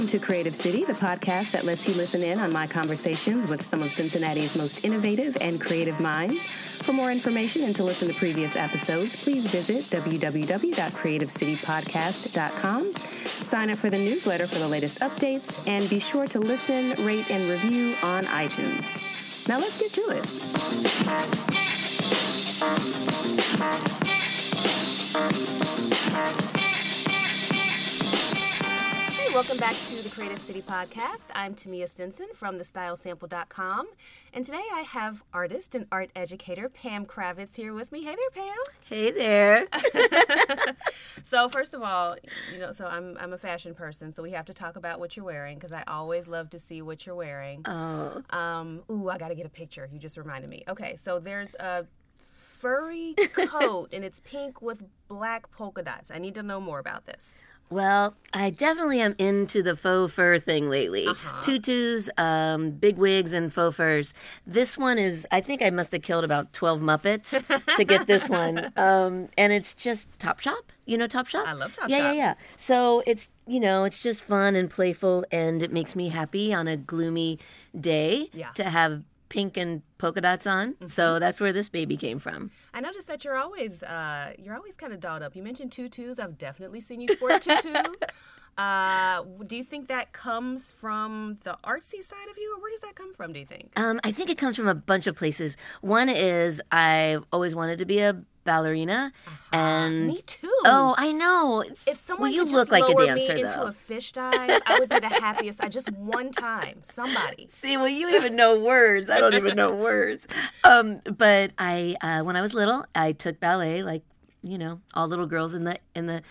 Welcome to Creative City, the podcast that lets you listen in on my conversations with some of Cincinnati's most innovative and creative minds. For more information and to listen to previous episodes, please visit www.creativecitypodcast.com. Sign up for the newsletter for the latest updates, and be sure to listen, rate, and review on iTunes. Now let's get to it. Welcome back to the Creative City Podcast. I'm Tamia Stinson from thestylesample.com. And today I have artist and art educator Pam Kravetz here with me. Hey there, Pam. Hey there. so first of all, you know, so I'm I'm a fashion person, so we have to talk about what you're wearing because I always love to see what you're wearing. Oh. Um, ooh, I got to get a picture. You just reminded me. Okay, so there's a furry coat and it's pink with black polka dots. I need to know more about this. Well, I definitely am into the faux fur thing lately. Uh-huh. Tutus, um, big wigs, and faux furs. This one is, I think I must have killed about 12 Muppets to get this one. Um, and it's just Topshop. You know Topshop? I love Topshop. Yeah, yeah, yeah. So it's, you know, it's just fun and playful, and it makes me happy on a gloomy day Yeah. to have pink and polka dots on. Mm-hmm. So that's where this baby came from. I noticed that you're always uh, you're always kind of dolled up. You mentioned tutus. I've definitely seen you sport a tutu. uh, do you think that comes from the artsy side of you, or where does that come from? Do you think? Um, I think it comes from a bunch of places. One is I've always wanted to be a ballerina, and Me too. oh, I know. It's, If someone well, you could look just like a dancer, me into a fish dive, I would be the happiest. I just one time, somebody. See, well, you even know words. I don't even know words. Um, but I, uh, when I was little, I took ballet, like you know, all little girls in the in the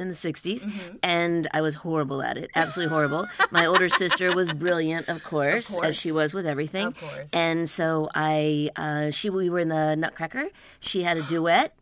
in the 60s Mm-hmm. and I was horrible at it absolutely horrible my older sister was brilliant of course, course. as she was with everything Of course. and so I uh, she we were in the Nutcracker she had a duet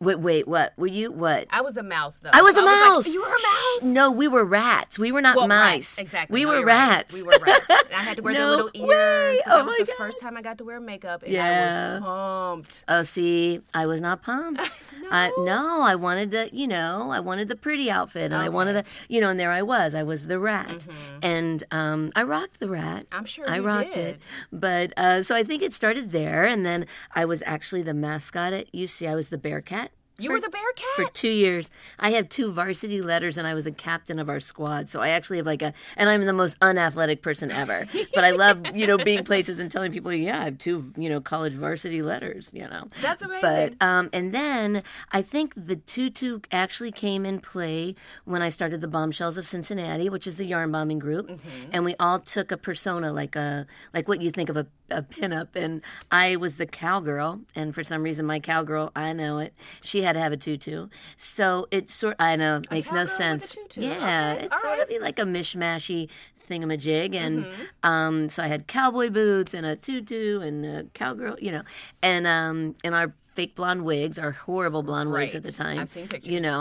wait wait what were you what I was a mouse though. I was So a like, mouse. you were a mouse. No, we were rats. We were not Well, mice. Right, exactly. We No, were you're right. rats. We were rats. And I had to wear No the little ears. way. but That Oh was the God. first time I got to wear makeup, and Yeah. I was pumped. Oh, see, I was not pumped. I, no, I wanted the, you know, I wanted the pretty outfit, and I wanted the, you know, and there I was. I was the rat, and um, I rocked the rat. Mm-hmm. I'm sure I rocked did. it. But uh, so I think it started there, and then I was actually the mascot at UC. I was the Bearcat. You for- were the Bearcat. for two years. I have two varsity letters, and I was a captain of our squad. So I actually have like a, and I'm the most unathletic person ever. but I love, you know, being places and telling people, yeah, I have two, you know, college varsity letters. You know, That's amazing. But um, and then I think the tutu actually came in play when I started the Bombshells of Cincinnati, which is the yarn bombing group, Mm-hmm. and we all took a persona like a like what you think of a a pinup, and I was the cowgirl, and for some reason my cowgirl, I know it, she had to have a tutu, so it sort I know it makes no sense. tutu. Yeah, Okay, it's all sort right. of like a mishmashy thingamajig and Mm-hmm. um so I had cowboy boots and a tutu and a cowgirl, you know, and um and our fake blonde wigs, our horrible blonde wigs at the time. I've seen pictures. You know.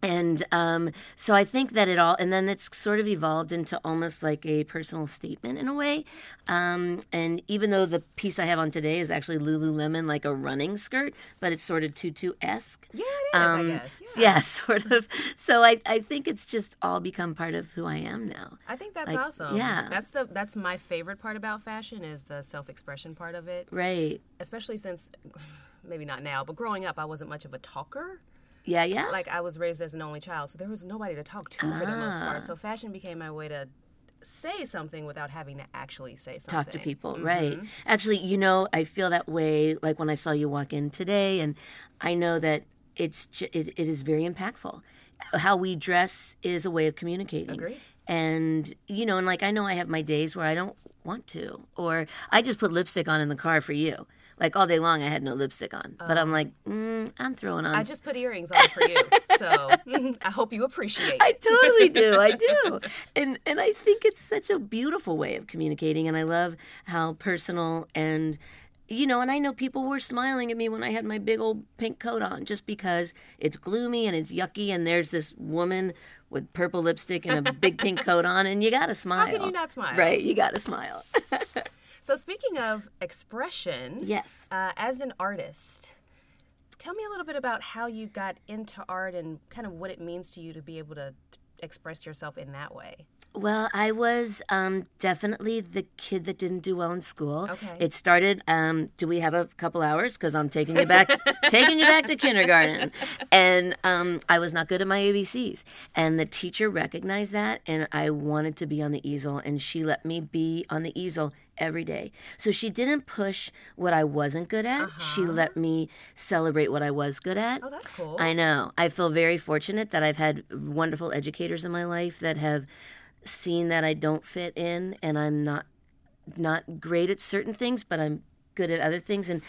And um, so I think that it all, and then it's sort of evolved into almost like a personal statement in a way. Um, and even though the piece I have on today is actually Lululemon, like a running skirt, but it's sort of tutu esque. Yeah, it is, I guess. Yeah. Yeah, sort of. So I, I think it's just all become part of who I am now. I think that's Like, awesome. yeah. That's the that's my favorite part about fashion is the self expression part of it. Right. Especially since maybe not now, but growing up I wasn't much of a talker. Yeah, yeah. Like I was raised as an only child, so there was nobody to talk to for the most Ah. part. So fashion became my way to say something without having to actually say something. talk to people Mm-hmm. right actually you know i feel that way like when i saw you walk in today and i know that it's ju- it, it is very impactful how we dress is a way of communicating Agreed. and you know and like i know i have my days where i don't want to or i just put lipstick on in the car for you like all day long i had no lipstick on but i'm like mm, i'm throwing on I just put earrings on for you, so I hope you appreciate. I totally do. I do. And and I think it's such a beautiful way of communicating and I love how personal and you know, and I know people were smiling at me when I had my big old pink coat on just because it's gloomy and it's yucky and there's this woman with purple lipstick and a big pink coat on and you got to smile. How can you not smile? Right, you got to smile. So speaking of expression, yes. uh, as an artist, tell me a little bit about how you got into art and kind of what it means to you to be able to express yourself in that way. Well, I was um, definitely the kid that didn't do well in school. Okay. It started. Um, do we have a couple hours? Because I'm taking you back, taking you back to kindergarten, and um, I was not good at my ABCs, and the teacher recognized that, and I wanted to be on the easel, and she let me be on the easel every day. So she didn't push what I wasn't good at. She let me celebrate what I was good at. Uh-huh. Oh, that's cool. I know. I feel very fortunate that I've had wonderful educators in my life that have seen that I don't fit in and I'm not not great at certain things, but I'm good at other things and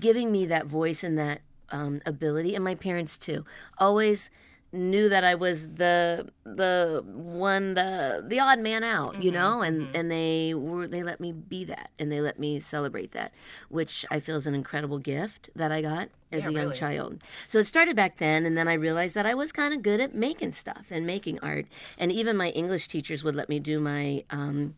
giving me that voice and that um, ability and my parents too. Always knew that I was the the one the the odd man out, you know, and and they were they let me be that and they let me celebrate that, which I feel is an incredible gift that I got as Yeah, a young really. child. So it started back then, and then I realized that I was kind of good at making stuff and making art, and even my English teachers would let me do my um,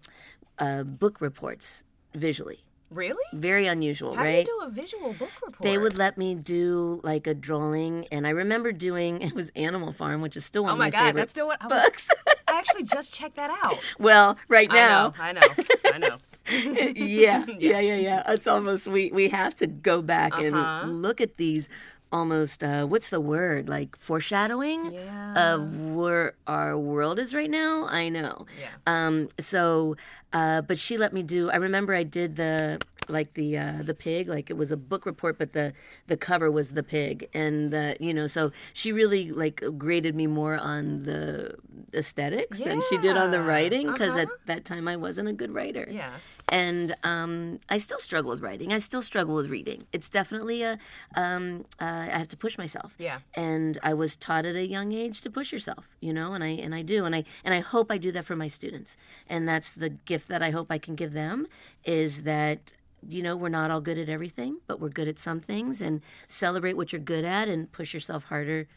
uh, book reports visually. Really? Very unusual, How right? do you do a visual book report? they would let me do like a drawing, and I remember doing it was Animal Farm, which is still one Oh of my my, god, favorite that's still what I was. books. I actually just checked that out. well, right now, I know. I know. I know. yeah, yeah, yeah, yeah. It's almost we we have to go back Uh-huh. and look at these almost uh, what's the word like foreshadowing Yeah. of where our world is right now. I know. Yeah. Um. So, uh, but she let me do. I remember I did the like the uh, the pig like it was a book report but the the cover was the pig and the you know so she really like graded me more on the aesthetics than she did on the writing because at Uh-huh. that time I wasn't a good writer Yeah. and um, I still struggle with writing. I still struggle with reading. It's definitely a um, uh, I have to push myself. Yeah. And I was taught at a young age to push yourself, you know, and I and I do, and I and I hope I do that for my students. And that's the gift that I hope I can give them is that you know we're not all good at everything, but we're good at some things, and celebrate what you're good at and push yourself harder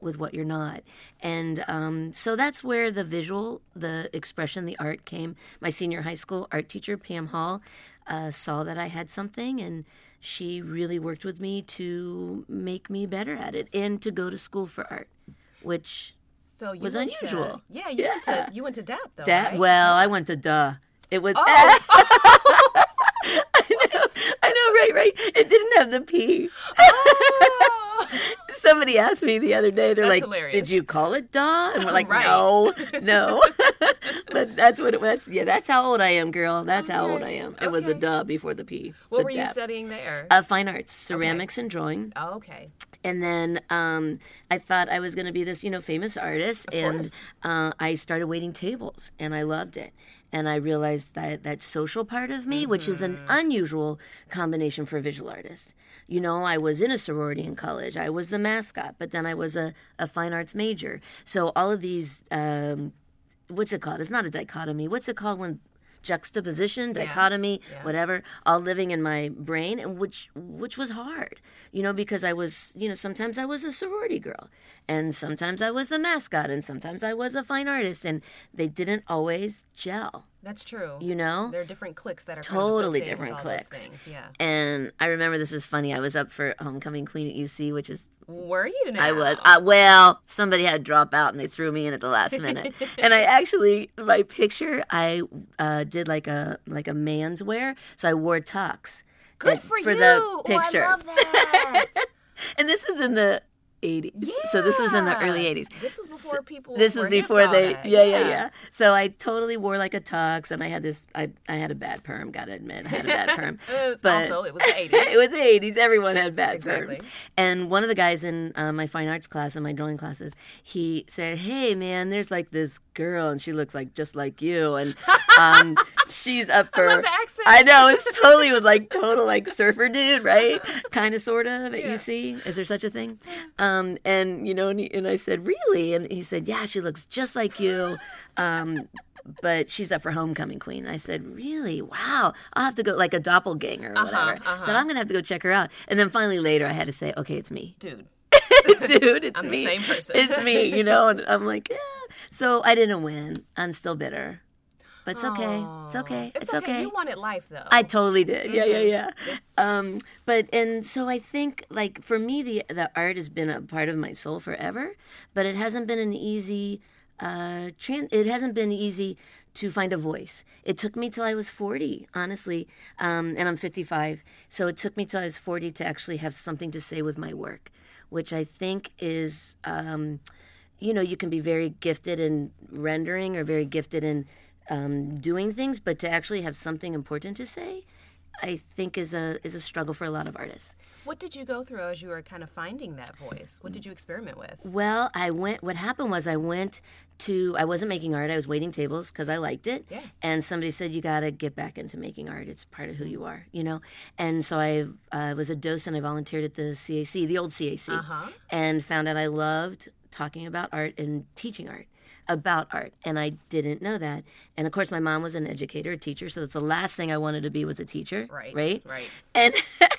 with what you're not. And um, so that's where the visual, the expression, the art came. My senior high school art teacher, Pam Hall, uh, saw that I had something and she really worked with me to make me better at it and to go to school for art, which So you Was unusual. To, yeah, you went to you went to DAAP though. that, right? well, I went to duh. It was. Oh. I know, I know, right, right. It didn't have the P. Oh. Somebody asked me the other day, they're That's like, hilarious. Did you call it duh? And we're like, Right. No, no. but that's what it was. Yeah, that's how old I am, girl. That's how old I am. It was a Okay. duh before the P. what the were you studying there? Uh, fine arts, ceramics and drawing. oh, okay. And then um, I thought I was going to be this, you know, famous artist. and uh, I started waiting tables, and I loved it. And I realized that that social part of me, which is an Mm-hmm. unusual combination for a visual artist. You know, I was in a sorority in college. I was the mascot, but then I was a, a fine arts major. So all of these, um, what's it called? It's not a dichotomy. What's it called when juxtaposition, dichotomy, Yeah. whatever, all living in my brain, and which which was hard, you know, because I was, you know, sometimes I was a sorority girl, and sometimes I was the mascot, and sometimes I was a fine artist, and they didn't always gel, That's true. you know. there are different cliques that are Totally kind of different with all those cliques. Yeah. And I remember this is funny. I was up for homecoming queen at UC, which is Were you now? I was. Uh, well, somebody had to drop out and they threw me in at the last minute. and I actually, my picture, I uh, did like a like a man's wear, so I wore tux. Good for, for you. the picture. Oh, I love that. and this is in the 80s. Yeah. So this was in the early 80s. This was before people. This was before they, that. yeah, yeah, yeah. So I totally wore like a tux, and I had this. I, I had a bad perm. Gotta admit, I had a bad perm. It was But- also it was the 80s. it was the 80s. Everyone had bad Exactly. perms. And one of the guys in uh, my fine arts class and my drawing classes, he said, "Hey, man, there's like this girl, and she looks like just like you, and um, she's up for." accent. I know it's totally it was like total like surfer dude, right? kind of, sort of. At Yeah. UC, is there such a thing? Um, and you know, and, he, and I said, "Really?" And he said, "Yeah, she looks just like you." Um, but she's up for homecoming queen. I said, really? Wow. I'll have to go like a doppelganger or whatever. I said, I'm to have to go check her out. And then finally later I had to say, okay, it's me. Dude, Dude, it's I'm the me. same person. It's me, you know? And I'm like, yeah. So I didn't win. I'm still bitter. But it's okay. It's okay. it's, It's, okay. okay. You wanted life though. I totally did. Yeah, Mm-hmm. yeah, yeah. Um, but and so I think like for me the the art has been a part of my soul forever, but it hasn't been an easy uh, tran- it hasn't been easy to find a voice. It took me till I was 40, honestly, um, and I'm 55. So it took me till I was 40 to actually have something to say with my work, which I think is, um, you know, you can be very gifted in rendering or very gifted in um, doing things, but to actually have something important to say, I think is a is a struggle for a lot of artists. What did you go through as you were kind of finding that voice? What did you experiment with? Well, I went. What happened was I went to. I wasn't making art. I was waiting tables because I liked it. Yeah. And somebody said you got to get back into making art. It's part of who you are, you know. And so I uh, was a docent. I volunteered at the CAC, the old CAC, Uh-huh. and found out I loved talking about art and teaching art about art and i didn't know that and of course my mom was an educator a teacher so that's the last thing i wanted to be was a teacher Right. right Right. and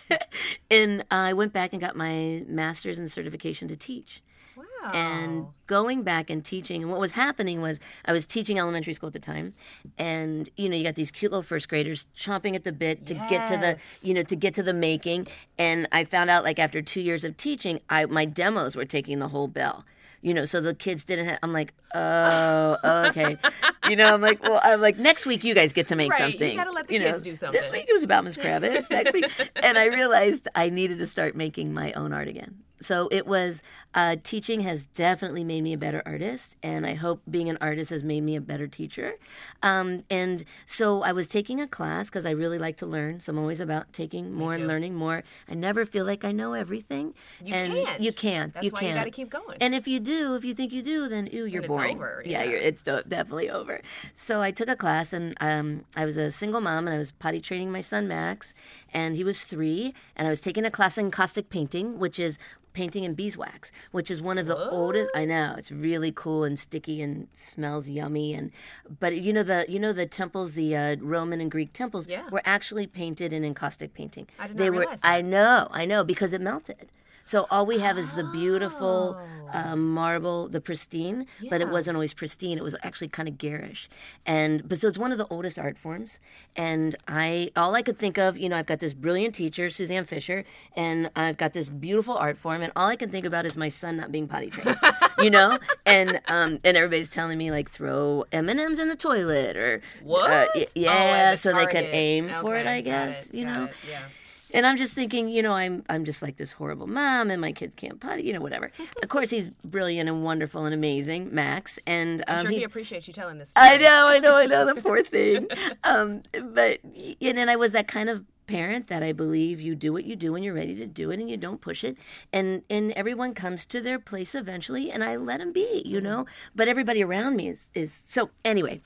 and I went back and got my master's in certification to teach. Wow. And going back and teaching, and what was happening was I was teaching elementary school at the time, and you know you got these cute little first graders chomping at the bit to get to the you know to get to the making, and I found out like after two years of teaching, I my demos were taking the whole bill. You know, so the kids didn't have. I'm like, oh, okay. You know, I'm like, well, I'm like, next week you guys get to make Right, you something. gotta let the know, kids do something. This week it was about Miss Kravetz. Next week, and I realized I needed to start making my own art again. So it was uh, teaching has definitely made me a better artist, and I hope being an artist has made me a better teacher. Um, and so I was taking a class because I really like to learn. So I'm always about taking more and learning more. I never feel like I know everything. You and can't. You can't. That's you why can't. you gotta keep going. And if you do, if you think you do, then ooh, you're it's boring. over, Yeah, yeah. you're, it's definitely over. So I took a class, and um, I was a single mom, and I was potty training my son Max, and he was three, and I was taking a class in encaustic painting, which is painting in beeswax, which is one of the oldest. I know it's really cool and sticky and smells yummy, and but you know the you know the temples, the uh, Roman and Greek temples, Yeah. were actually painted in encaustic painting. I did they not were. realize that. I know, I know, because it melted. So all we have is the beautiful uh, marble, the pristine, but it Oh. Wasn't always pristine. It was actually kind of garish, and but so it's one of the oldest art forms. And I all I could think of, you know, I've got this brilliant teacher, Suzanne Fisher, and I've got this beautiful art form, and all I can think about is my son not being potty trained, you know. And um, and everybody's telling me like throw M and M's in the toilet or What? uh, y- Oh, as yeah, a so they could target. aim for it. I guess it, you know. it, Yeah. And I'm just thinking, you know, I'm I'm just like this horrible mom, and my kids can't potty, you know, whatever. of course, he's brilliant and wonderful and amazing, Max. And um, I'm sure he, he appreciates you telling this story. I know, I know, I know, the poor thing. Um, but and then I was that kind of parent that I believe you do what you do when you're ready to do it, and you don't push it, and and everyone comes to their place eventually, and I let them be, you know. But everybody around me is is so anyway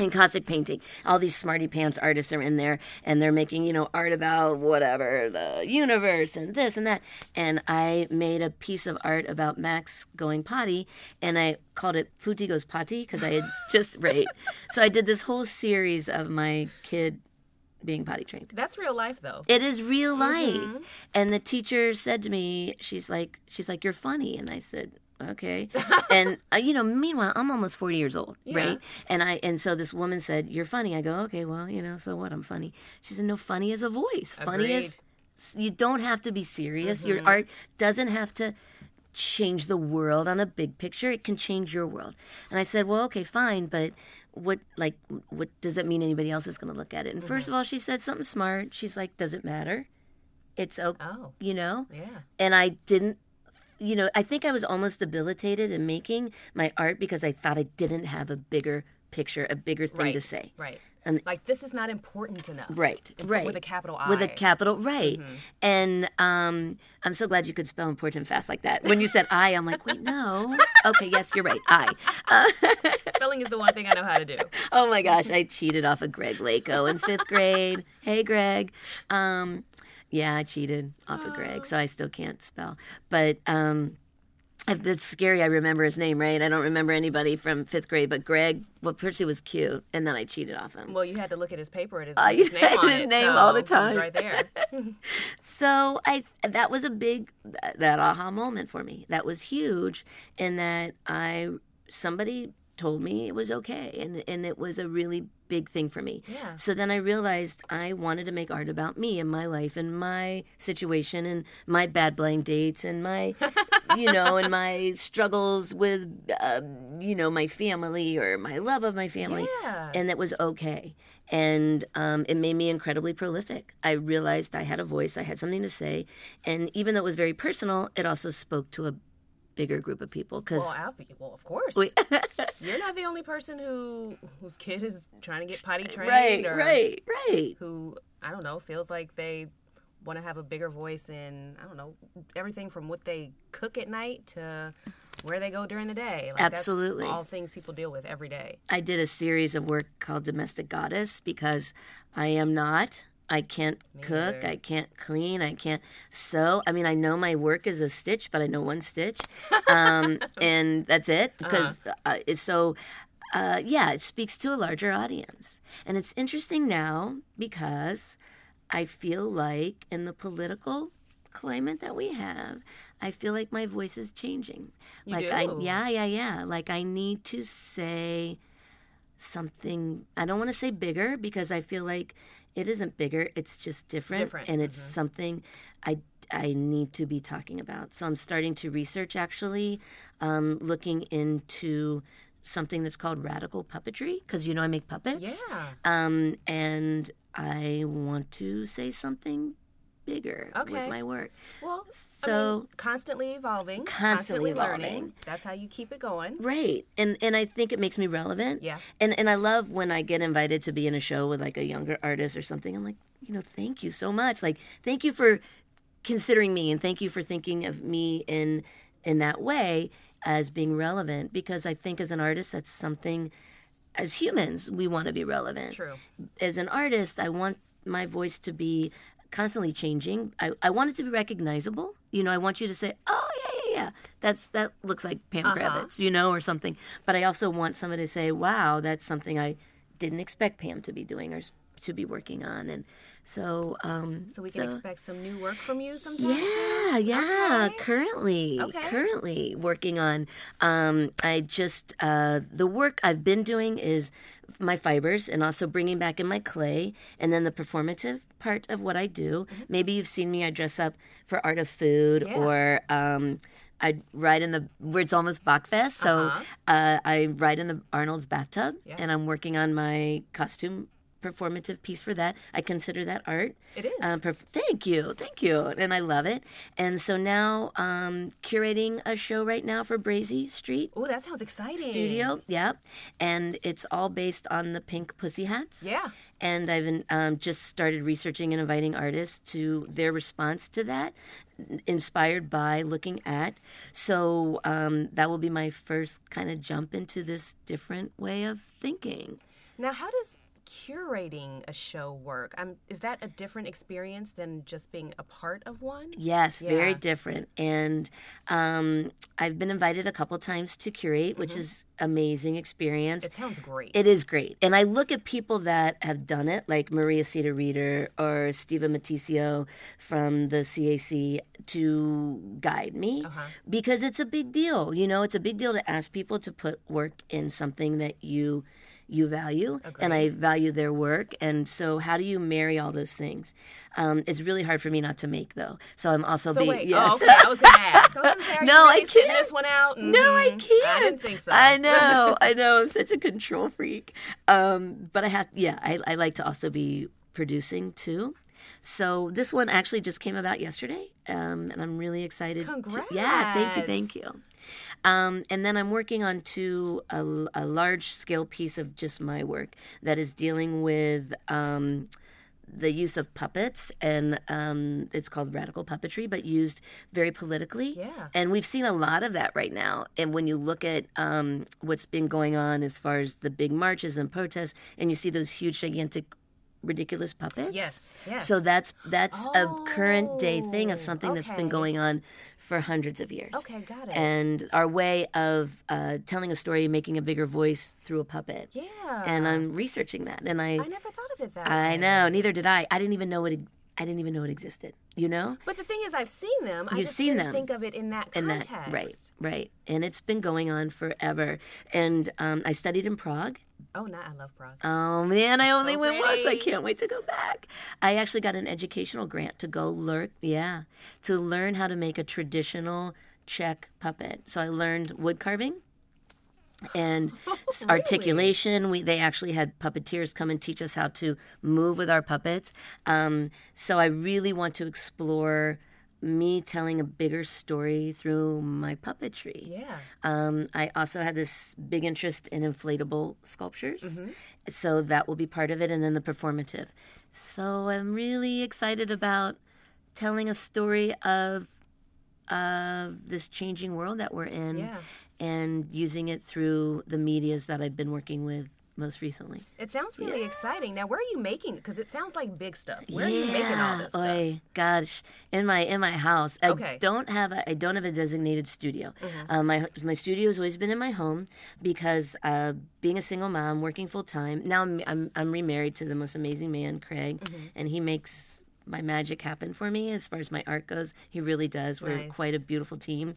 encaustic painting. All these smarty pants artists are in there and they're making, you know, art about whatever, the universe and this and that. And I made a piece of art about Max going potty and I called it Futi Goes Potty because I had just, right. So I did this whole series of my kid being potty trained. That's real life, though. It is real life. Mm-hmm. And the teacher said to me, she's like, she's like, you're funny. And I said, okay. and uh, you know, meanwhile, I'm almost 40 years old, right? And I, and so this woman said, you're funny. I go, okay, well, you know, so what? I'm funny. She said, no, funny is a voice. Funny is, you don't have to be serious. Your art doesn't have to change the world on a big picture. It can change your world. And I said, well, okay, fine, but what like what does that mean anybody else is going to look at it? And first of all, she said something smart. She's like, does it matter? It's okay, Oh, you know? yeah. And I didn't you know, I think I was almost debilitated in making my art because I thought I didn't have a bigger picture, a bigger thing Right. to say. Right. And- like this is not important enough. Right, right. With a capital I. With a capital, right. And um, I'm so glad you could spell important fast like that. When you said I, I'm like, wait, no. Okay, yes, you're right. I. Spelling is the one thing I know how to do. Oh my gosh, I cheated off of Greg Lako in fifth grade. Hey, Greg. Um, yeah, I cheated off of Greg, so I still can't spell. But um, it's scary. I remember his name, right? I don't remember anybody from fifth grade, but Greg. Well, Percy was cute, and then I cheated off him. Well, you had to look at his paper. It is I his name on his it. name so all the time. right there. So I that was a big that aha moment for me. That was huge in that I somebody told me it was okay and and it was a really big thing for me. Yeah. So then I realized I wanted to make art about me and my life and my situation and my bad blind dates and my you know and my struggles with uh, you know my family or my love of my family Yeah. and that was okay and um, it made me incredibly prolific i realized i had a voice i had something to say and even though it was very personal it also spoke to a bigger group of people because Well, Alfie, well, of course. You're not the only person who whose kid is trying to get potty trained, right or right right who I don't know feels like they want to have a bigger voice in I don't know everything from what they cook at night to where they go during the day. Like, Absolutely. all things people deal with every day. I did a series of work called Domestic Goddess because I am not. I can't cook. neither. I can't clean. I can't sew. I mean, I know my work is a stitch, but I know one stitch, um, and that's it. Because uh it's so, uh, yeah, it speaks to a larger audience, and it's interesting now because I feel like in the political climate that we have, I feel like my voice is changing. You like I, yeah, yeah, yeah. Like I need to say something I don't want to say bigger because I feel like it isn't bigger, it's just different, Different, and it's something I I need to be talking about. So I'm starting to research actually um, looking into something that's called radical puppetry because you know I make puppets. Yeah. Um, and I want to say something bigger with Okay. my work. Well, I So- mean, constantly evolving, Constantly learning. evolving. That's how you keep it going. Right. And and I think it makes me relevant. Yeah. And and I love when I get invited to be in a show with like a younger artist or something. I'm like, you know, thank you so much. Like thank you for considering me and thank you for thinking of me in in that way as being relevant because I think as an artist that's something as humans we want to be relevant True. as an artist, I want my voice to be constantly changing. I, I want it to be recognizable. You know, I want you to say, "Oh yeah, yeah, yeah, that's that looks like Pam Kravetz," you know, or something. But I also want somebody to say, "Wow, that's something I didn't expect Pam to be doing or to be working on." And so, um, So we can expect some new work from you sometime. yeah, yeah. Okay. Currently, Okay. currently working on. Um, I just uh, the work I've been doing is my fibers and also bringing back in my clay, and then the performative part of what I do. Maybe you've seen me. I dress up for Art of Food, Yeah. or um, I ride in the where it's almost Bockfest. So Uh-huh. uh, I ride in the Arnold's bathtub, Yeah. and I'm working on my costume performative piece for that. I consider that art. It is. Um, perf- thank you, thank you, and I love it. And so now, um, curating a show right now for Brazee Street Oh, that sounds exciting. Studio. Yeah, and it's all based on the Pink Pussy Hats. Yeah. And I've um, just started researching and inviting artists to their response to that, inspired by looking at. So um, that will be my first kind of jump into this different way of thinking. Now, how does curating a show work? Um, is that a different experience than just being a part of one? Yes, very different. And um, I've been invited a couple times to curate, which is amazing experience. It sounds great. It is great. And I look at people that have done it, like Maria Seda-Reeder or Steven Matijcio from the CAC, to guide me because it's a big deal. You know, it's a big deal to ask people to put work in something that you you value and i value their work and so how do you marry all those things um, it's really hard for me not to make though so i'm also so being wait, yes. oh, okay. I was going to ask. I was gonna No, you I can't. this one out? No, I can't. I didn't think so. I know, I know. I'm such a control freak. Um, but I have, yeah, I, I like to also be producing too. So this one actually just came about yesterday, um, and I'm really excited. To, yeah, thank you, thank you. Um, and then I'm working on to a, a large scale piece of just my work that is dealing with. Um, the use of puppets, and um, it's called radical puppetry, but used very politically. Yeah. And we've seen a lot of that right now. And when you look at um, what's been going on as far as the big marches and protests, and you see those huge, gigantic, ridiculous puppets. Yes, yes. So that's that's a current day thing of Oh, something that's been going on for hundreds of years. Okay, got it. And our way of uh, telling a story, making a bigger voice through a puppet. yeah. And I'm researching that, and I I never thought of it that I way. know. Neither did I. I didn't even know it, I didn't even know it existed. You know, But the thing is, I've seen them. I You've just seen didn't them. think of it in that context. that right, right, and it's been going on forever. And um, I studied in Prague. Oh, no, I love Prague. Oh man, I only went once. I can't wait to go back. I actually got an educational grant to go learn, yeah, to learn how to make a traditional Czech puppet. So I learned wood carving and s- articulation. We they actually had puppeteers come and teach us how to move with our puppets. Um, so I really want to explore me telling a bigger story through my puppetry. yeah. Um, I also had this big interest in inflatable sculptures, so that will be part of it, and then the performative. So I'm really excited about telling a story of of this changing world that we're in, Yeah. and using it through the medias that I've been working with most recently. It sounds really exciting. Now, where are you making it? Because it sounds like big stuff. Where are you making all this stuff? Oy, gosh, in my in my house. I Okay. Mm-hmm. don't have a I don't have a designated studio. Um, my my studio has always been in my home because uh, being a single mom, working full time. Now I'm, I'm I'm remarried to the most amazing man, Craig, Mm-hmm. and he makes my magic happen for me as far as my art goes. He really does. We're Nice. quite a beautiful team.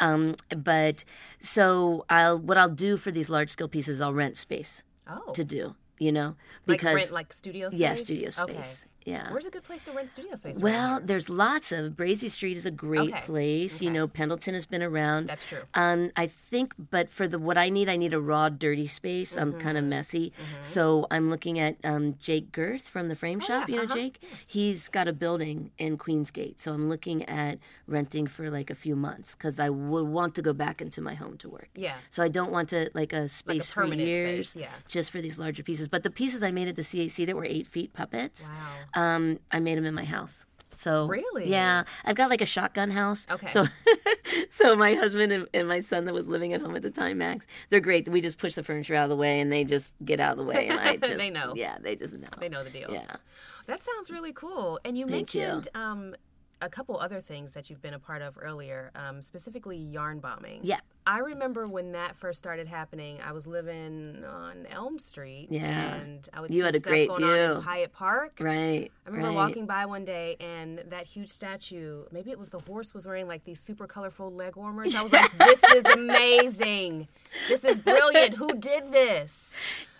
Um, but so I'll what I'll do for these large scale pieces, I'll rent space Oh, to do. You know, like because rent like studio space. yeah, studio Okay. space. Yeah. Where's a good place to rent studio space? Well, here? there's lots of Brazee Street is a great Okay. place. You know, Pendleton has been around. That's true. Um, I think, but for the what I need, I need a raw, dirty space. I'm kind of Mm-hmm. messy, so I'm looking at um, Jake Girth from the Frame Shop. Oh, yeah, You know, uh-huh. Jake. He's got a building in Queensgate, so I'm looking at renting for like a few months because I would want to go back into my home to work. Yeah. So I don't want to like a space for permanent years, space, yeah. just for these larger pieces. But the pieces I made at the CAC that were eight feet puppets, Wow. Um, I made them in my house. So Really? yeah, I've got like a shotgun house. Okay. So, so my husband and, and my son that was living at home at the time, Max, they're great. We just push the furniture out of the way and they just get out of the way, and I just They know. Yeah, they just know. They know the deal. Yeah. That sounds really cool. And you Thank you. mentioned um, a couple other things that you've been a part of earlier, um, specifically yarn bombing. Yeah. I remember when that first started happening. I was living on Elm Street. Yeah. And I would You see had a stuff great going on in view. Piatt Park. Right. I remember right. walking by one day and that huge statue, maybe it was the horse was wearing like these super colorful leg warmers. I was like, this is amazing. This is brilliant. Who did this?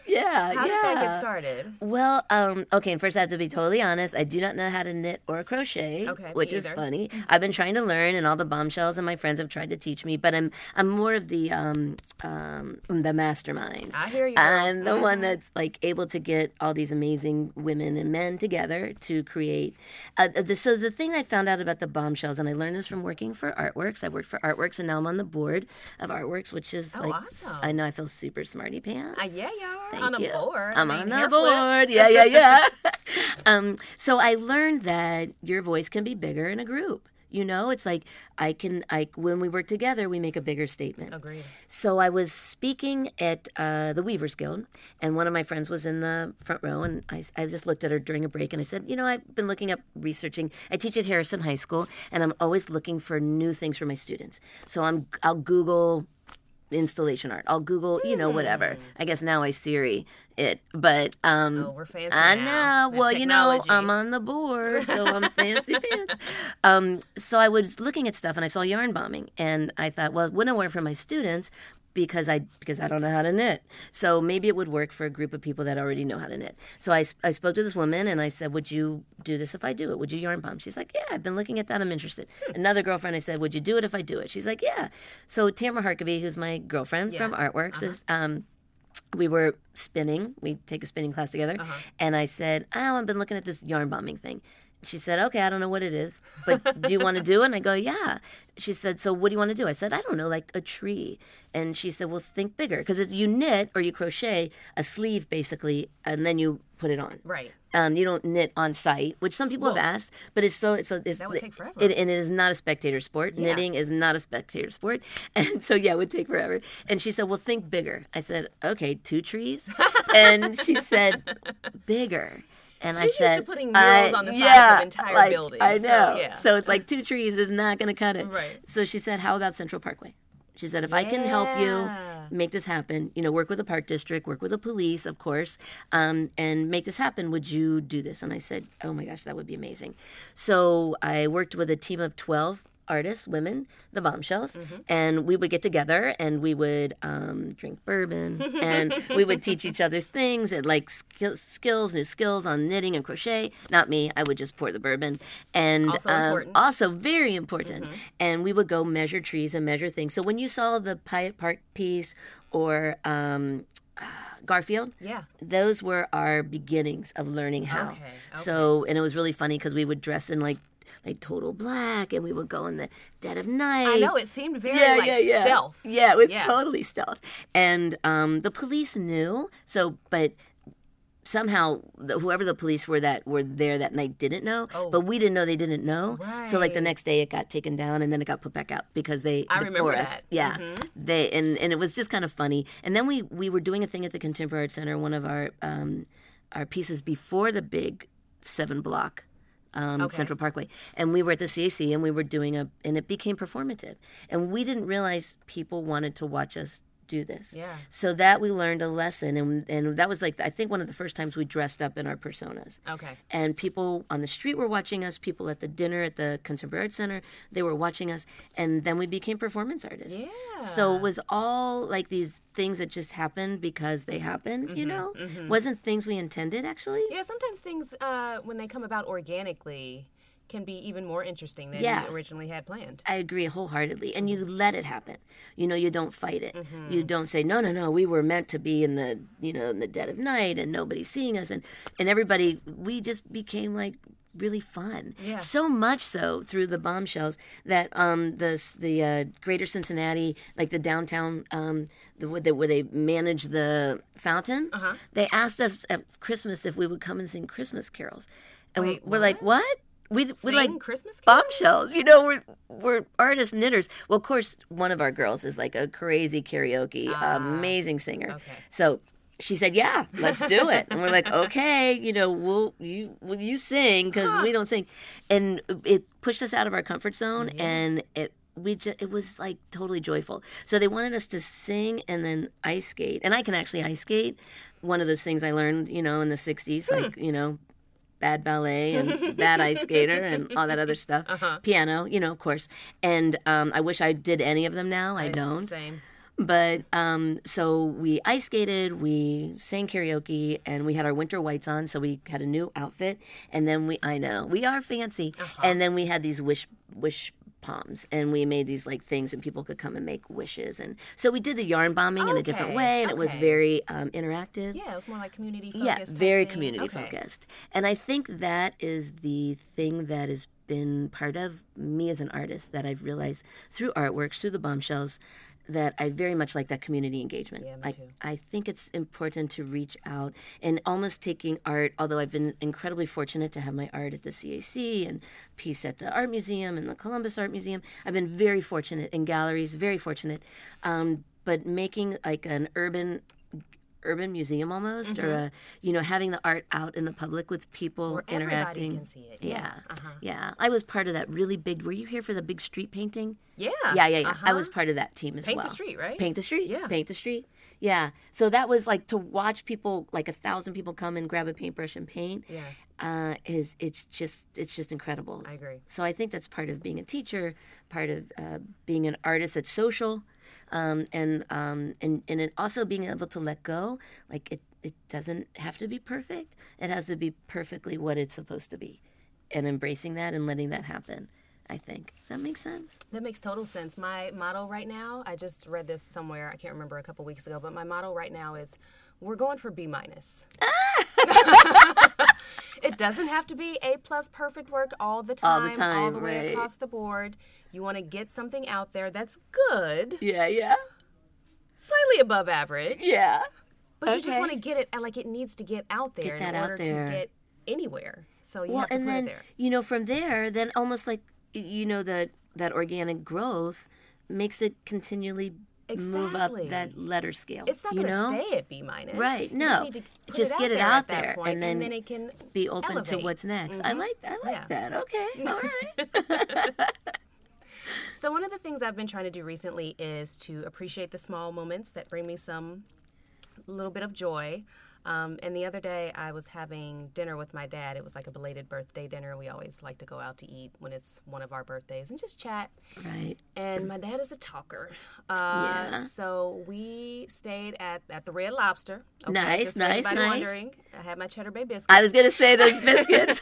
Yeah. How yeah. did that get started? Well, um, okay, first I have to be totally honest. I do not know how to knit or crochet, Okay, which is funny. I've been trying to learn, and all the bombshells and my friends have tried to teach me, but I'm I'm more of the um, um, the mastermind. I hear you. I'm the one that's like able to get all these amazing women and men together to create. Uh, the, so the thing I found out about the bombshells, and I learned this from working for Artworks. I worked for Artworks, and now I'm on the board of Artworks, which is Oh, like awesome. I know I feel super smarty pants. Uh, yeah, are Thank on a you. board. I'm I mean, on flip. board. Yeah, yeah, yeah. um, so I learned that your voice can be bigger in a group. You know, it's like I can. I when we work together, we make a bigger statement. Agreed. So I was speaking at uh, the Weavers Guild, and one of my friends was in the front row, and I, I just looked at her during a break, and I said, you know, I've been looking up researching. I teach at Harrison High School, and I'm always looking for new things for my students. So I'm I'll Google installation art. I'll Google, you know, whatever. I guess now I Siri it, but um, Oh, we're fancy I now. know. The Well, you know. I'm on the board, so I'm fancy pants. Um, so I was looking at stuff and I saw yarn bombing, and I thought, well, it wouldn't work for my students because I because I don't know how to knit. So maybe it would work for a group of people that already know how to knit. So I, I spoke to this woman and I said, would you do this if I do it? Would you yarn bomb? She's like, yeah, I've been looking at that. I'm interested. Another girlfriend, I said, would you do it if I do it? She's like, yeah. So Tamara Harkavy, who's my girlfriend from Artworks, is um, we were spinning. We take a spinning class together, and I said, "Oh, I've been looking at this yarn bombing thing." She said, "Okay, I don't know what it is, but do you want to do it?" And I go, "Yeah." She said, "So what do you want to do?" I said, "I don't know, like a tree." And she said, "Well, think bigger, because you knit or you crochet a sleeve basically, and then you put it on. Right. Um, you don't knit on site, which some people have asked, but it's still it's, a, it's That would take forever. It, and it is not a spectator sport. Knitting is not a spectator sport, and so yeah, it would take forever. And she said, "Well, think bigger." I said, "Okay, two trees," and she said, "Bigger." And I She's used to putting murals I- on the sides of yeah, entire like, buildings, I so, know. yeah. So it's like two trees is not going to cut it. Right. So she said, "How about Central Parkway?" She said, if I can help you make this happen, you know, work with the park district, work with the police, of course, um, and make this happen, would you do this? And I said, oh my gosh, that would be amazing. So I worked with a team of 12 artists, women, the bombshells, and we would get together and we would um, drink bourbon and we would teach each other things and like skill, skills, new skills on knitting and crochet. Not me, I would just pour the bourbon. And Also um, also very important. And we would go measure trees and measure things. So when you saw the Piatt Park piece or um, Garfield, Yeah. those were our beginnings of learning how. Okay, So, and it was really funny because we would dress in like like total black, and we would go in the dead of night. I know it seemed very like stealth. Yeah, it was Yeah. totally stealth. And um, the police knew. So, but somehow the, whoever the police were that were there that night didn't know. But we didn't know they didn't know. So, like the Oh. Next day, it got taken down, and then it got put back up because they I the- remember that. Yeah, Mm-hmm. they and and it was just kind of funny. And then we we were doing a thing at the Contemporary Art Center, one of our um, our pieces before the big seven block um, Okay. Central Parkway, and we were at the CAC and we were doing a and it became performative, and we didn't realize people wanted to watch us do this. Yeah. So that we learned a lesson, and and that was like I think one of the first times we dressed up in our personas. Okay. And people on the street were watching us. People at the dinner at the Contemporary Art Center, they were watching us, and then we became performance artists. Yeah. So it was all like these things that just happened because they happened. Mm-hmm, You know, wasn't things we intended actually. Yeah, sometimes things uh, when they come about organically can be even more interesting than Yeah. you originally had planned. I agree wholeheartedly. And you let it happen. You know, you don't fight it. Mm-hmm. You don't say, no, no, no, we were meant to be in the, you know, in the dead of night and nobody's seeing us. And, and everybody, we just became like really fun. Yeah. So much so through the bombshells that um, the, the uh, greater Cincinnati, like the downtown, um, the, where, they, where they manage the fountain, Uh-huh. they asked us at Christmas if we would come and sing Christmas carols. And Wait, we're like, what? We, we like Christmas carols? bombshells. You know, we're we're artist knitters. Well, of course, one of our girls is like a crazy karaoke, amazing singer. Ah, okay. So she said, "Yeah, let's do it." and we're like, "Okay, you know, we'll you will you sing because we don't sing," and it pushed us out of our comfort zone, and it. We just, it was like totally joyful. So they wanted us to sing and then ice skate. And I can actually ice skate. One of those things I learned, you know, in the 60s, like, you know, bad ballet and bad ice skater and all that other stuff. Piano, you know, of course. And um, I wish I did any of them now. I don't. Same. But um, so we ice skated, we sang karaoke, and we had our winter whites on. So we had a new outfit, and then we I know we are fancy, and then we had these wish wish palms and we made these like things and people could come and make wishes and so we did the yarn bombing in a different way and it was very um, interactive Yeah, it was more like community focused. yeah, very thing. community Okay. focused. And I think that is the thing that has been part of me as an artist that I've realized through artworks, through the bombshells, that I very much like that community engagement. Yeah, me I, too. I think it's important to reach out and almost taking art, although I've been incredibly fortunate to have my art at the CAC and piece at the Art Museum and the Columbus Art Museum. I've been very fortunate in galleries, very fortunate. Um, but making like an urban urban museum almost or a you know having the art out in the public with people Mm-hmm. Where everybody interacting can see it. yeah Yeah. Uh-huh. yeah i was part of that really big were you here for the big street painting Yeah. yeah yeah yeah i uh-huh. was part of that team as well. Paint the street, right? paint the street Yeah. paint the street yeah so that was like to watch people like a thousand people come and grab a paintbrush and paint Yeah. uh, is it's just it's just incredible I agree. so i think that's part of being a teacher part of uh, being an artist that's social um, and um, and and it also being able to let go. Like it, it doesn't have to be perfect. It has to be perfectly what it's supposed to be, and embracing that and letting that happen. I think does that make sense? That makes total sense. My motto right now, I just read this somewhere, I can't remember a couple weeks ago, but my motto right now is we're going for B minus. it doesn't have to be A plus perfect work all the All time, the time, all the way right. across the board. You want to get something out there that's good, Yeah, yeah, slightly above average, yeah. but you just want to get it and like it needs to get out there Get that in out order there. to get anywhere. So you well, have to and put then it there. you know from there, then almost like you know that that organic growth makes it continually move up Exactly. that letter scale. It's not going to stay at B minus. Right, no. just, need to Just it get it out there, at there, that point, and then it can be open to what's next. I mm-hmm. like that. I like Yeah. that. Okay, all right. So, one of the things I've been trying to do recently is to appreciate the small moments that bring me some little bit of joy. Um, and the other day, I was having dinner with my dad. It was like a belated birthday dinner. We always like to go out to eat when it's one of our birthdays and just chat. Right. And my dad is a talker. Uh, Yeah. So we stayed at, at the Red Lobster. Nice, just nice, nice. wondering, I had my Cheddar Bay biscuits. I was gonna say those biscuits.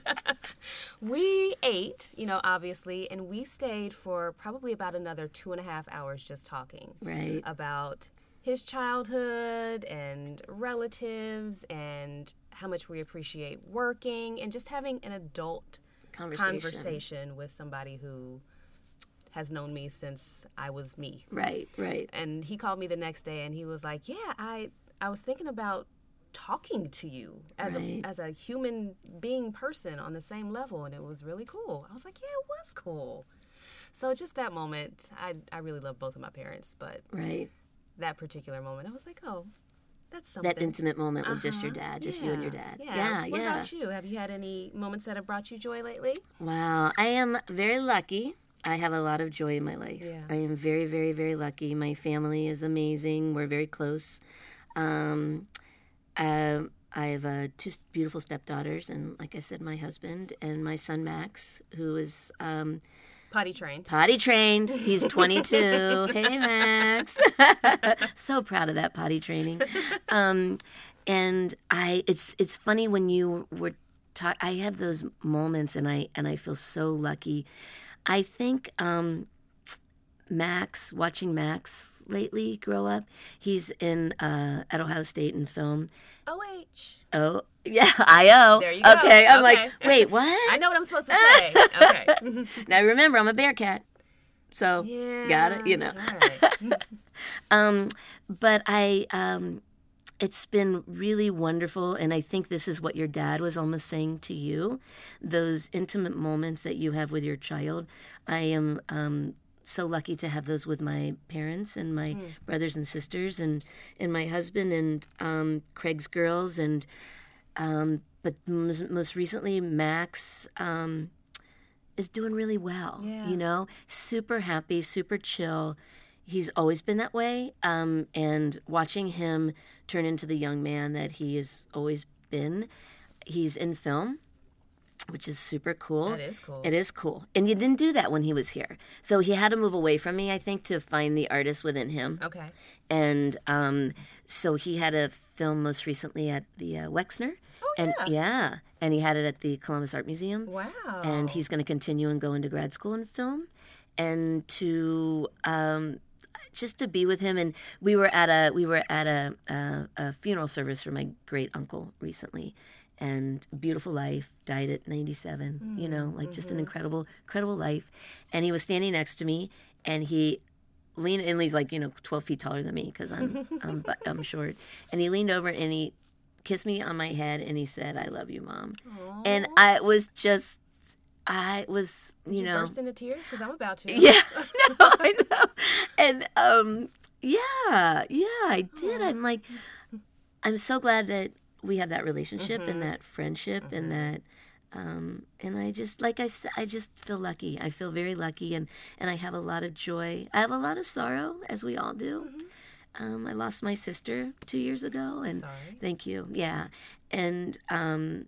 we ate, you know, obviously, and we stayed for probably about another two and a half hours just talking right. about his childhood and relatives and how much we appreciate working and just having an adult Conversation. conversation with somebody who has known me since I was me. Right. Right. And he called me the next day and he was like, "Yeah, I I was thinking about talking to you as Right. a as a human being person on the same level and it was really cool." I was like, "Yeah, it was cool." So just that moment, I I really love both of my parents, but Right. That particular moment, I was like, "Oh, that's something." That intimate moment with just your Uh-huh. dad, just you and your dad. Yeah. Yeah. What yeah. about you? Have you had any moments that have brought you joy lately? Wow, I am very lucky. I have a lot of joy in my life. Yeah. I am very, very, very lucky. My family is amazing. We're very close. Um, uh, I have uh, two beautiful stepdaughters, and like I said, my husband and my son Max, who is um, Potty trained. potty trained. He's 22. hey, Max. so proud of that potty training. Um, and I, it's it's funny when you were. Ta- I have those moments, and I and I feel so lucky. I think um, Max, watching Max lately grow up. He's in uh, at Ohio State in film. OH. Oh yeah, I O. There you go. Okay, I'm like, wait, what? I know what I'm supposed to say. okay. Now remember, I'm a bear cat. so Yeah. got it. You know. Right. Um, but I, um, it's been really wonderful, and I think this is what your dad was almost saying to you, those intimate moments that you have with your child. I am um, so lucky to have those with my parents and my brothers and sisters, and and my husband and um, Craig's girls, and um, but most, most recently Max. Um, is doing really well. Yeah. You know, super happy, super chill. He's always been that way. Um, and watching him turn into the young man that he has always been, he's in film, which is super cool. That is cool. It is cool. And you didn't do that when he was here. So he had to move away from me, I think, to find the artist within him. Okay. And um, so he had a film most recently at the uh, Wexner. Oh, and yeah. yeah, and he had it at the Columbus Art Museum Wow. and he's going to continue and go into grad school in film and to um, just to be with him and we were at a we were at a, a, a funeral service for my great uncle recently and beautiful life died at 97 you know like just an incredible incredible life. And he was standing next to me and he leaned and he's like you know 12 feet taller than me because I'm, I'm I'm short. And he leaned over and he kissed me on my head and he said i love you mom. And i was just i was you, you know burst into tears? Because I'm about to. yeah I know, I know. and um yeah yeah i did. I'm like i'm so glad that we have that relationship Mm-hmm. and that friendship and that um and i just like i said i just feel lucky. I feel very lucky and and i have a lot of joy. I have a lot of sorrow as we all do. Um i lost my sister two years ago and thank you. Yeah. And um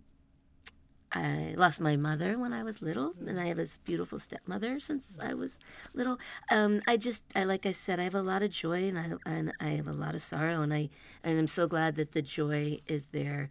I lost my mother when I was little, and I have this beautiful stepmother since I was little. Um, I just, I like I said, I have a lot of joy, and I and I have a lot of sorrow, and I and I'm so glad that the joy is there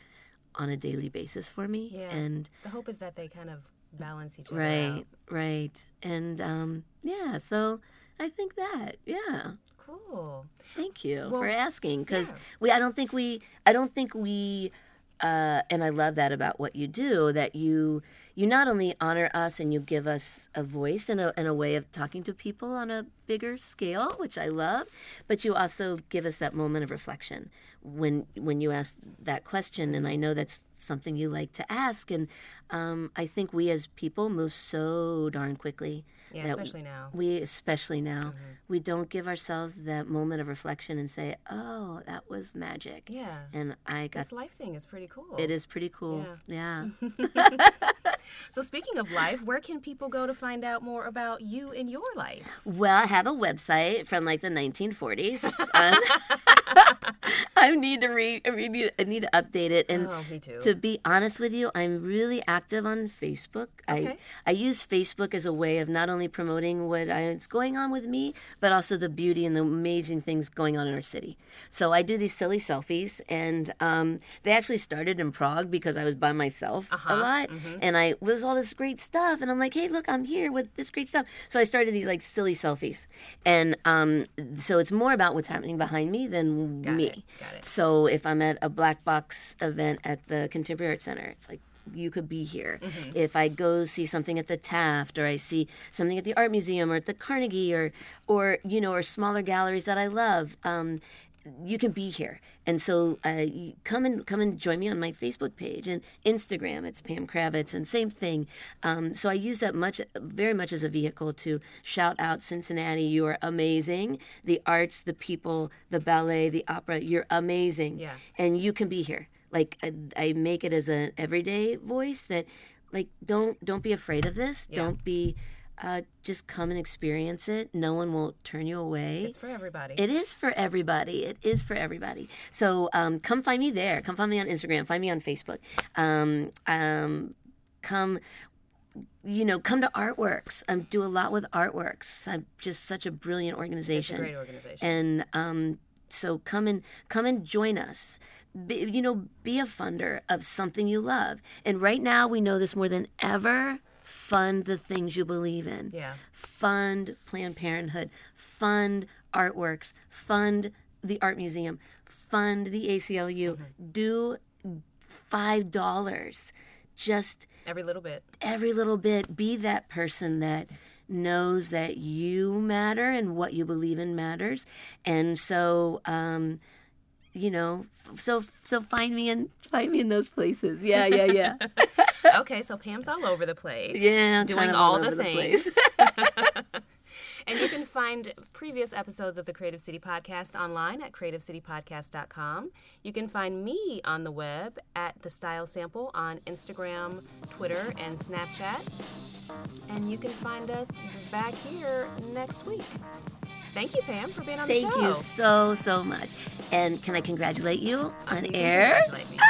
on a daily basis for me. Yeah. And The hope is that they kind of balance each other right, out. right, and um, yeah. So I think that, yeah. Cool. Thank you Well, for asking because yeah. we I don't think we I don't think we uh, and I love that about what you do that you you not only honor us and you give us a voice and a, and a way of talking to people on a bigger scale, which I love, but you also give us that moment of reflection when when you ask that question. And I know that's something you like to ask. And um, I think we as people move so darn quickly. Yeah, especially now. we especially now we don't give ourselves that moment of reflection and say oh that was magic Yeah. and i got This life thing is pretty cool. it is pretty cool yeah, So, speaking of life, where can people go to find out more about you and your life? Well, I have a website from like the 1940s. Um, I need to read. I need, I need to update it. And Oh, me too. to be honest with you, I'm really active on Facebook. Okay. I I use Facebook as a way of not only promoting what is going on with me, but also the beauty and the amazing things going on in our city. So I do these silly selfies, and um, they actually started in Prague because I was by myself Uh-huh. a lot, Mm-hmm. and I was all this great stuff, and I'm like, hey, look, I'm here with this great stuff. So I started these like silly selfies, and um, so it's more about what's happening behind me than Got me. it, got it. So if I'm at a black box event at the Contemporary Art Center, it's like you could be here. Mm-hmm. If I go see something at the Taft or I see something at the Art Museum or at the Carnegie or or you know or smaller galleries that I love, um, you can be here. And so uh, come and come and join me on my Facebook page and Instagram. It's Pam Kravetz, and same thing. Um, so I use that much, very much as a vehicle to shout out Cincinnati. You are amazing. The arts, the people, the ballet, the opera. You're amazing. Yeah. And you can be here. Like I, I make it as an everyday voice that, like, don't don't be afraid of this. Don't be. Uh, just come and experience it. No one will turn you away. It's for everybody. It is for everybody. It is for everybody. So um, come find me there. Come find me on Instagram. Find me on Facebook. Um, um, come, you know, come to Artworks. I do a lot with Artworks. I'm just such a brilliant organization. great organization. And um, so come and come and join us. Be, you know, be a funder of something you love. And right now, we know this more than ever. Fund the things you believe in yeah. fund Planned Parenthood, fund artworks, fund the art museum, fund the ACLU. Do five dollars. Just Every little bit. every little bit. Be that person that knows that you matter and what you believe in matters. And so, um, you know, so so find me in find me in those places. Yeah, yeah, yeah. Okay, so Pam's all over the place. Yeah, doing all all the the things. place. And you can find previous episodes of the Creative City Podcast online at creativecitypodcast.com. You can find me on the web at The Style Sample on Instagram, Twitter, and Snapchat. And you can find us back here next week. Thank you, Pam, for being on the show. Thank you so so much. And can I congratulate you on You air? congratulate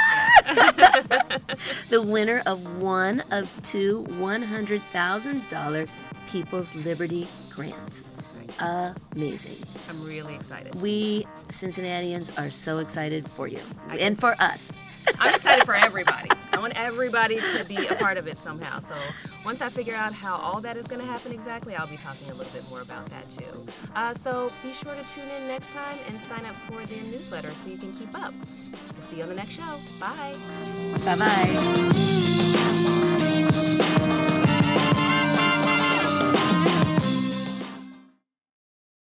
the winner of one of two $100,000 People's Liberty Grants. Amazing. I'm really excited. We Cincinnatians are so excited for you and for us. I'm excited for everybody. I want everybody to be a part of it somehow. So once I figure out how all that is going to happen exactly, I'll be talking a little bit more about that too. Uh, so be sure to tune in next time and sign up for their newsletter so you can keep up. We'll see you on the next show. Bye. Bye bye.